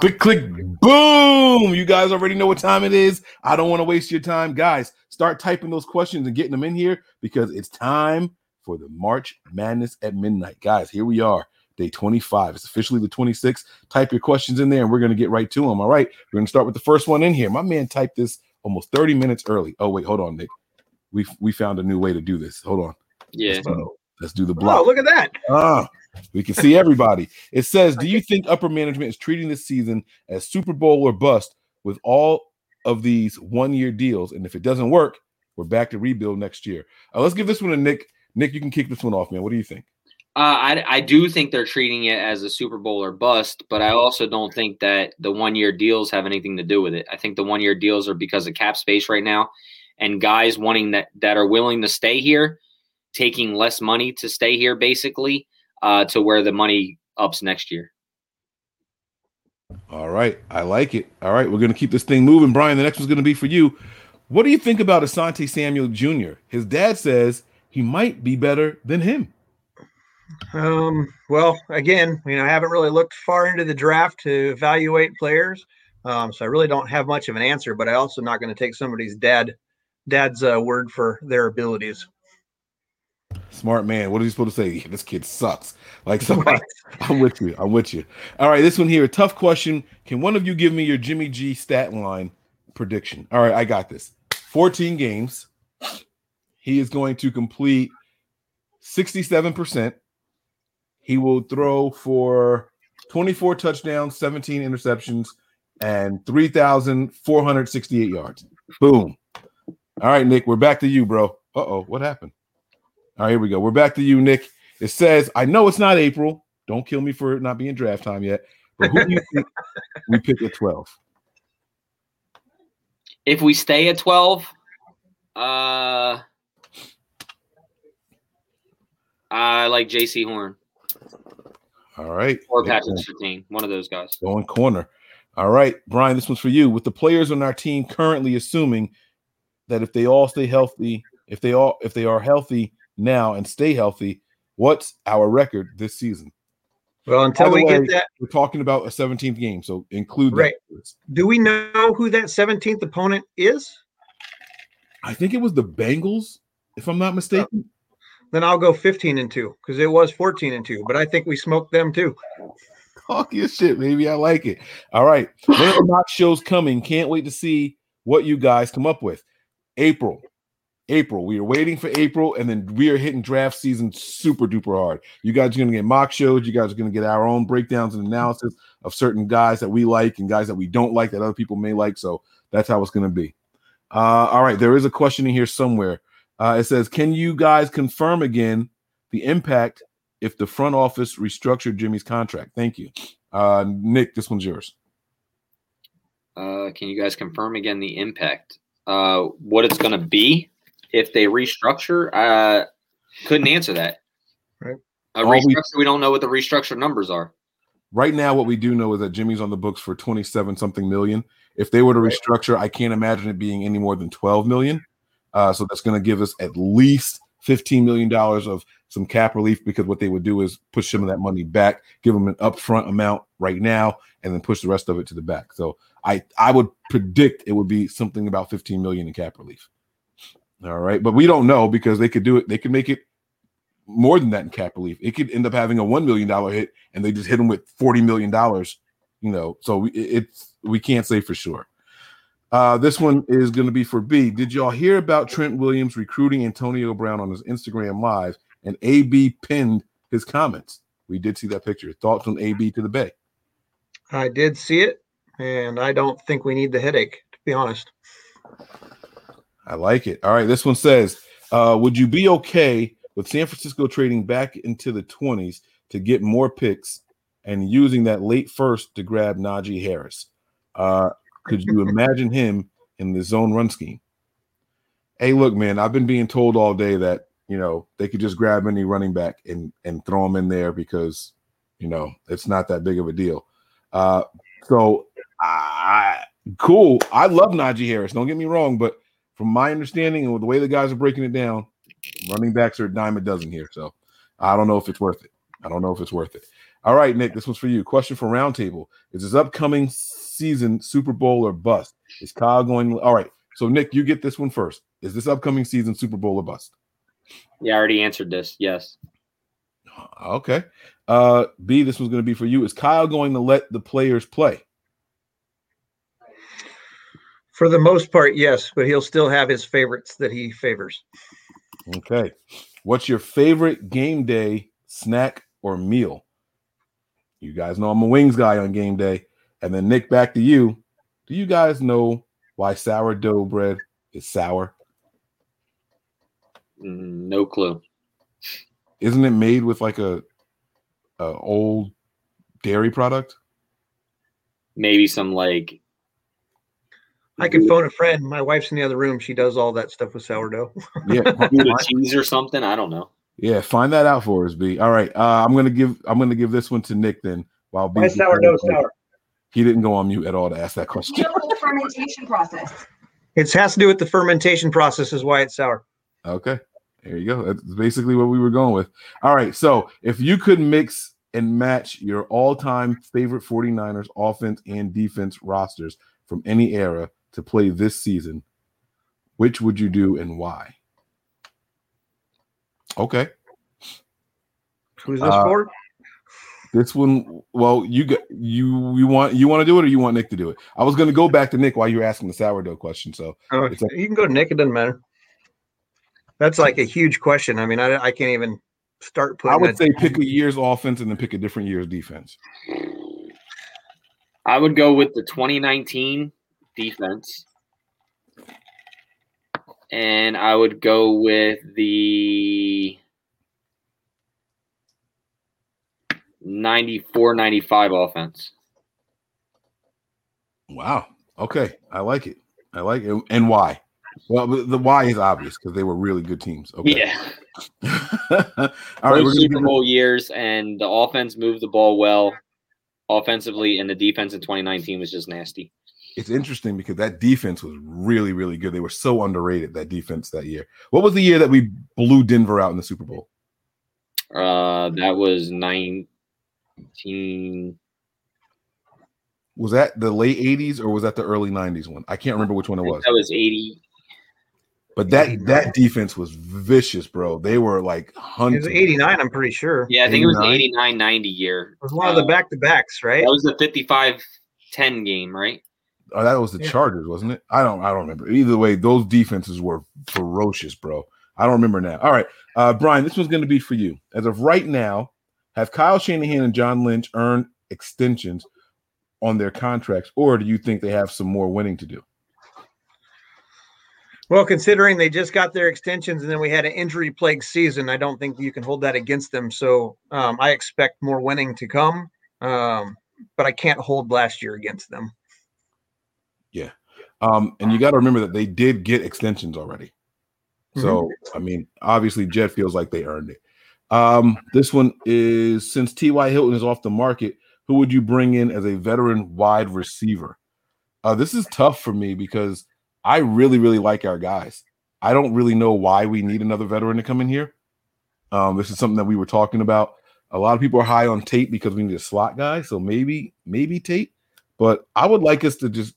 Click, click, boom. You guys already know what time it is. I don't want to waste your time. Guys, start typing those questions and getting them in here because it's time for the March Madness at midnight. Guys, here we are, day 25. It's officially the 26th. Type your questions in there and we're going to get right to them. All right. We're going to start with the first one in here. My man typed this almost 30 minutes early. Oh, wait, hold on, Nick. We we found a new way to do this. Hold on. Yeah. Let's do the block. Oh, look at that. Ah, we can see everybody. It says, "Do you think upper management is treating this season as Super Bowl or bust with all of these one-year deals? And if it doesn't work, we're back to rebuild next year." Uh, let's give this one to Nick. Nick, you can kick this one off, man. What do you think? Uh, I, I do think they're treating it as a Super Bowl or bust, but I also don't think that the one year deals have anything to do with it. I think the one year deals are because of cap space right now and guys wanting that that are willing to stay here, taking less money to stay here basically, uh, to where the money ups next year. All right, I like it. All right, we're gonna keep this thing moving, Brian. The next one's gonna be for you. What do you think about Asante Samuel Jr.? His dad says he might be better than him. Um, well, again, you know, I haven't really looked far into the draft to evaluate players. Um, so I really don't have much of an answer, but I also not going to take somebody's dad dad's uh, word for their abilities. Smart man. What are you supposed to say? This kid sucks. Like so right. I'm with you. I'm with you. All right, this one here, a tough question. Can one of you give me your Jimmy G stat line prediction? All right, I got this. 14 games. He is going to complete 67%. He will throw for 24 touchdowns, 17 interceptions, and 3,468 yards. Boom. All right, Nick, we're back to you, bro. Uh oh, what happened? All right, here we go. We're back to you, Nick. It says, I know it's not April. Don't kill me for not being draft time yet. But who do you think we pick at 12? If we stay at 12, uh, I like Jaycee Horn. All right. Or Patrick Surtain, one of those guys. Going corner. All right, Brian, this one's for you. With the players on our team currently assuming that if they all stay healthy, if they all if they are healthy now and stay healthy, what's our record this season? Well, until we way, get that, we're talking about a 17th game, so include right. That. Do we know who that 17th opponent is? I think it was the Bengals, if I'm not oh. mistaken. Then I'll go 15 and 2 because it was 14 and 2, but I think we smoked them too. Talk your shit, baby. I like it. All right. Are the mock shows coming? Can't wait to see what you guys come up with. April. April. We are waiting for April, and then we are hitting draft season super duper hard. You guys are going to get mock shows. You guys are going to get our own breakdowns and analysis of certain guys that we like and guys that we don't like that other people may like. So that's how it's going to be. Uh, all right. There is a question in here somewhere. Uh, it says, Can you guys confirm again the impact if the front office restructured Jimmy's contract? Thank you. Uh, Nick, this one's yours. Uh, can you guys confirm again the impact? Uh, what it's going to be if they restructure. Uh, couldn't answer that. Right. A restructure, we, we don't know what the restructure numbers are. Right now, what we do know is that Jimmy's on the books for 27 something million. If they were to restructure, I can't imagine it being any more than 12 million. Uh, so that's going to give us at least 15 million dollars of some cap relief because what they would do is push some of that money back, give them an upfront amount right now, and then push the rest of it to the back. So I I would predict it would be something about 15 million in cap relief. All right, but we don't know because they could do it. They could make it more than that in cap relief. It could end up having a one million dollar hit, and they just hit them with 40 million dollars. You know, so we, it's we can't say for sure. Uh, this one is going to be for B. Did y'all hear about Trent Williams recruiting Antonio Brown on his Instagram live? And AB pinned his comments. We did see that picture. Thoughts on AB to the Bay? I did see it and I don't think we need the headache, to be honest. I like it. All right, this one says, uh, "Would you be okay with San Francisco trading back into the twenties to get more picks and using that late first to grab Najee Harris? Uh, could you imagine him in the zone run scheme?" Hey, look, man, I've been being told all day that you know they could just grab any running back and and throw him in there because you know it's not that big of a deal. Uh, so I, cool. I love Najee Harris. Don't get me wrong, but from my understanding and with the way the guys are breaking it down, running backs are a dime a dozen here. So I don't know if it's worth it. I don't know if it's worth it. All right, Nick, this one's for you. Question for Roundtable: Is this upcoming season Super Bowl or bust? Is Kyle going? All right, so Nick, you get this one first. Is this upcoming season Super Bowl or bust? Yeah, I already answered this. Yes. Okay. Uh, B, this one's going to be for you. Is Kyle going to let the players play? For the most part, yes, but he'll still have his favorites that he favors. Okay. What's your favorite game day snack or meal? You guys know I'm a wings guy on game day. And then Nick, back to you. Do you guys know why sourdough bread is sour? No clue. Isn't it made with like a, a old dairy product? Maybe some like I could phone a friend. My wife's in the other room. She does all that stuff with sourdough. Yeah, Gouda cheese or something. I don't know. yeah. Find that out for us, B. All right. Uh, I'm gonna give I'm gonna give this one to Nick then. While B My sourdough sour. He didn't go on mute at all to ask that question. The whole fermentation process. It has to do with the fermentation process, is why it's sour. Okay. There you go. That's basically what we were going with. All right. So if you could mix and match your all-time favorite 49ers offense and defense rosters from any era to play this season, which would you do and why? Okay. Who's this Uh, for? This one, well, you got you you want you want to do it or you want Nick to do it? I was gonna go back to Nick while you were asking the sourdough question. So Oh, it's a- you can go to Nick. It doesn't matter. That's like a huge question. I mean, I, I can't even start putting. I would it- say pick a year's offense and then pick a different year's defense. I would go with the 2019 defense. And I would go with the 94 95 offense. Wow. Okay. I like it. I like it. And why? Well, the why is obvious because they were really good teams. Okay. Yeah. All right. Both We're gonna Super Bowl years, and the offense moved the ball well offensively, and the defense in 2019 was just nasty. It's interesting because that defense was really, really good. They were so underrated, that defense that year. What was the year that we blew Denver out in the Super Bowl? Uh, that was 19. Was that the late 80s or was that the early 90s one? I can't remember which one it was. That was 80. But that that defense was vicious, bro. They were like It was 89, I'm pretty sure. Yeah, I think it was the 89? 89 90 year. It was one of the Uh, back to backs, right? That was the 55 10 game, right? Oh, that was the Yeah. Chargers, wasn't it? I don't I don't remember. Either way, those defenses were ferocious, bro. I don't remember now. All right. Uh Brian, this one's gonna be for you. As of right now, have Kyle Shanahan and John Lynch earned extensions on their contracts, or do you think they have some more winning to do? Well, considering they just got their extensions and then we had an injury plagued season, I don't think you can hold that against them. So um, I expect more winning to come, um, but I can't hold last year against them. Um, and you got to remember that they did get extensions already. So, I mean, obviously, Jed feels like they earned it. Um, this one is since T.Y. Hilton is off the market, who would you bring in as a veteran wide receiver? Uh, this is tough for me because I really, really like our guys. I don't really know why we need another veteran to come in here. Um, this is something that we were talking about. A lot of people are high on Tate because we need a slot guy. So maybe, maybe Tate. But I would like us to just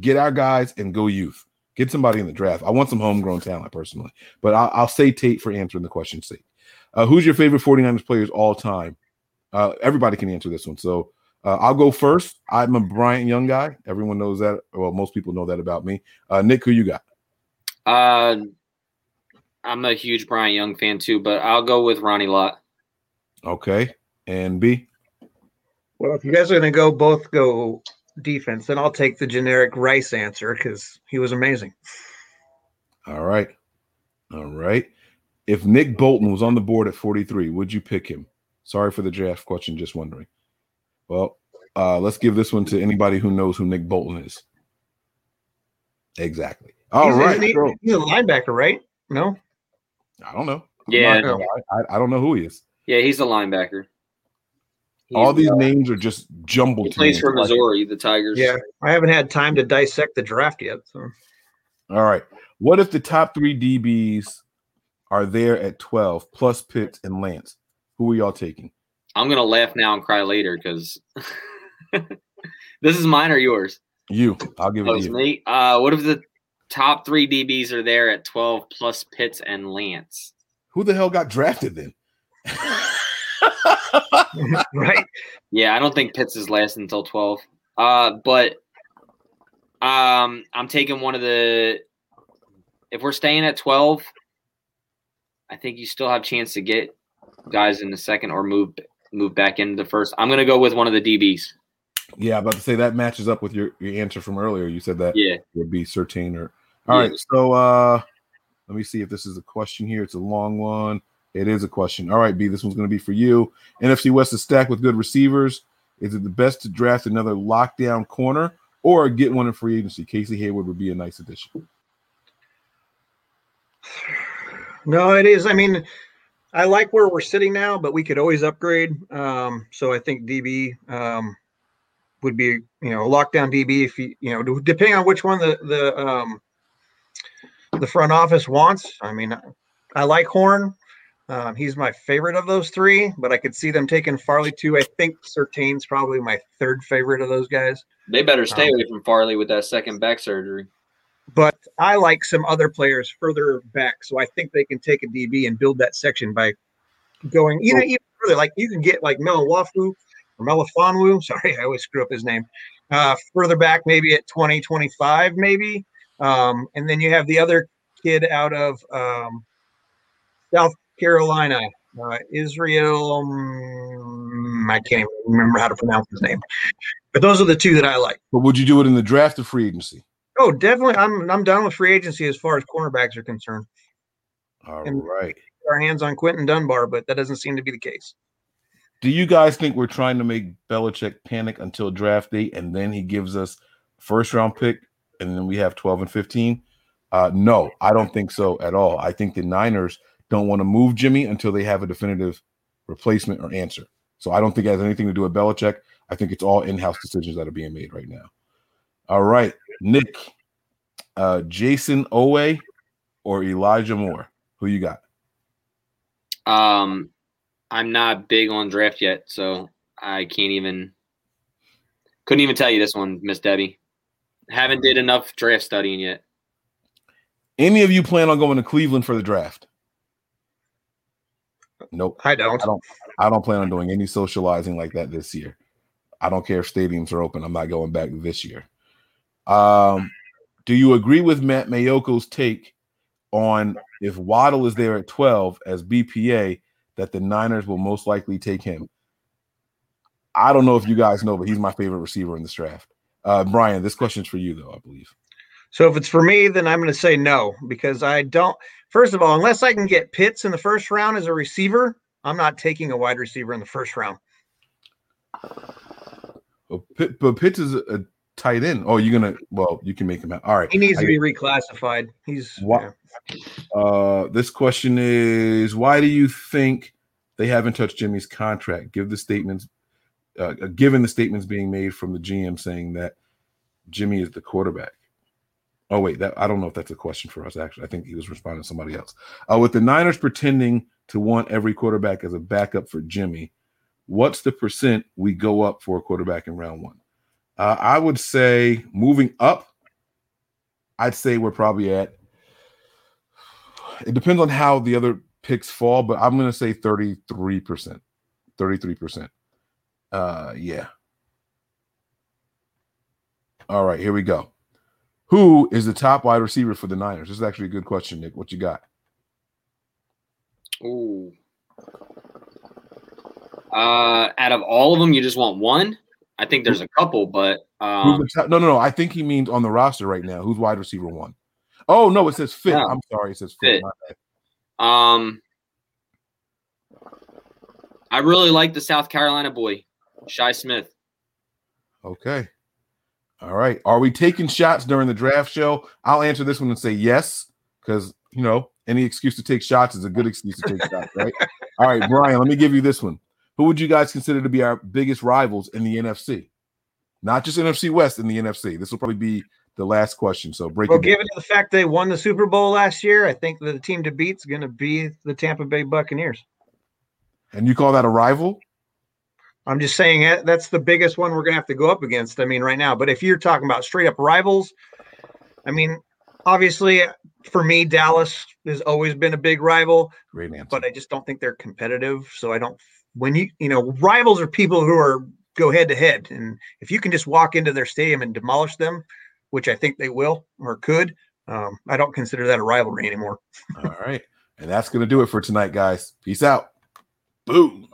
get our guys and go youth. Get somebody in the draft. I want some homegrown talent personally, but I'll, I'll say Tate for answering the question sake. Uh, who's your favorite 49ers players all time? Uh, everybody can answer this one. So uh, I'll go first. I'm a Bryant Young guy. Everyone knows that. Well, most people know that about me. Uh, Nick, who you got? Uh, I'm a huge Bryant Young fan too, but I'll go with Ronnie Lott. Okay. And B? Well, if you guys are going to go both go defense, then I'll take the generic Rice answer because he was amazing. All right. All right. If Nick Bolton was on the board at 43, would you pick him? Sorry for the draft question, just wondering. Well, uh, let's give this one to anybody who knows who Nick Bolton is. Exactly. All he's, right. isn't he- he's a linebacker, right? No, I don't know. I'm Yeah. not gonna. I, I don't know who he is. Yeah, he's a linebacker. All these uh, names are just jumbled. He plays for Missouri, the Tigers. yeah, I haven't had time to dissect the draft yet. So All right. What if the top three DBs are there at 12 plus Pitts and Lance? Who are y'all taking? I'm gonna laugh now and cry later because this is mine or yours. You, I'll give it to it's you. me. Uh, what if the top three DBs are there at 12 plus Pitts and Lance? Who the hell got drafted then? right? Yeah, I don't think Pitts is last until 12. Uh, but um, I'm taking one of the. If we're staying at 12, I think you still have chance to get guys in the second or move move back into the first. I'm gonna go with one of the DBs. Yeah, I'm about to say that matches up with your, your answer from earlier. You said that Yeah, would be Surtain or all right. So uh let me see if this is a question here. It's a long one. It is a question. All right, B, this one's gonna be for you. NFC West is stacked with good receivers. Is it the best to draft another lockdown corner or get one in free agency? Casey Hayward would be a nice addition. No, it is. I mean, I like where we're sitting now, but we could always upgrade. Um, so I think DB um, would be, you know, a lockdown DB if you, you know, depending on which one the the um, the front office wants. I mean, I like Horn. Um, he's my favorite of those three, but I could see them taking Farley too. I think Surtain's probably my third favorite of those guys. they better stay Um, away from Farley with that second back surgery. but I like some other players further back, so I think they can take a DB and build that section by going you know even further. Like you can get like Melawafu or Melafonwu. Sorry, I always screw up his name. Uh, further back, maybe at 20, 25, maybe. Um, and then you have the other kid out of um, South Carolina, uh, Israel. um, I can't even remember how to pronounce his name. But those are the two that I like. But would you do it in the draft or free agency? Oh, definitely. I'm I'm done with free agency as far as cornerbacks are concerned. All And- right. Our hands on Quinton Dunbar, but that doesn't seem to be the case. Do you guys think we're trying to make Belichick panic until draft day and then he gives us first round pick and then we have 12 and 15? Uh, no, I don't think so at all. I think the Niners don't want to move Jimmy until they have a definitive replacement or answer. So I don't think it has anything to do with Belichick. I think it's all in house decisions that are being made right now. All right, Nick, uh, Jason Owe or Elijah Moore? Who you got? Um, I'm not big on draft yet, so I can't even couldn't even tell you this one, Miss Debbie. Haven't did enough draft studying yet. Any of you plan on going to Cleveland for the draft? Nope. I don't. I don't. I don't plan on doing any socializing like that this year. I don't care if stadiums are open. I'm not going back this year. Um, do you agree with Matt Maiocco's take on if Waddle is there at 12 as BPA that the Niners will most likely take him? I don't know if you guys know, but he's my favorite receiver in this draft. Uh, Brian, this question's for you though, I believe. So if it's for me, then I'm going to say no because I don't. First of all, unless I can get Pitts in the first round as a receiver, I'm not taking a wide receiver in the first round. But, Pitt, but Pitts is a, tight end. Oh, you're gonna. Well, you can make him out. All right. He needs I to be reclassified. He's Wha- yeah. Uh, this question is: Why do you think they haven't touched Jimmy's contract? Give the statements. Uh, given the statements being made from the GM saying that Jimmy is the quarterback. Oh wait, that I don't know if that's a question for us. Actually, I think he was responding to somebody else. Uh, with the Niners pretending to want every quarterback as a backup for Jimmy, what's the percent we go up for a quarterback in round one? Uh, I would say moving up. I'd say we're probably at it depends on how the other picks fall, but I'm going to say 33%. 33%. Uh yeah. All right, here we go. Who is the top wide receiver for the Niners? This is actually a good question, Nick. What you got? Ooh. Uh, out of all of them, you just want one. I think there's a couple, but um, the top? No, no, no. I think he means on the roster right now. Who's wide receiver one? Oh no, it says fit. Yeah. I'm sorry, it says fit. Fit. Um, I really like the South Carolina boy, Shi Smith. Okay. All right. Are we taking shots during the draft show? I'll answer this one and say yes, because you know, any excuse to take shots is a good excuse to take shots, right? All right, Brian, let me give you this one. Who would you guys consider to be our biggest rivals in the NFC? Not just NFC West in the NFC. This will probably be the last question. So break Well, it down. given the fact they won the Super Bowl last year, I think the team to beat is going to be the Tampa Bay Buccaneers. And you call that a rival? I'm just saying that's the biggest one we're gonna have to go up against. I mean, right now. But if you're talking about straight up rivals, I mean, obviously for me, Dallas has always been a big rival. Great answer. But I just don't think they're competitive. So I don't. When you you know rivals are people who are go head to head, and if you can just walk into their stadium and demolish them, which I think they will or could, um, I don't consider that a rivalry anymore. All right. And that's going to do it for tonight, guys. Peace out. Boom.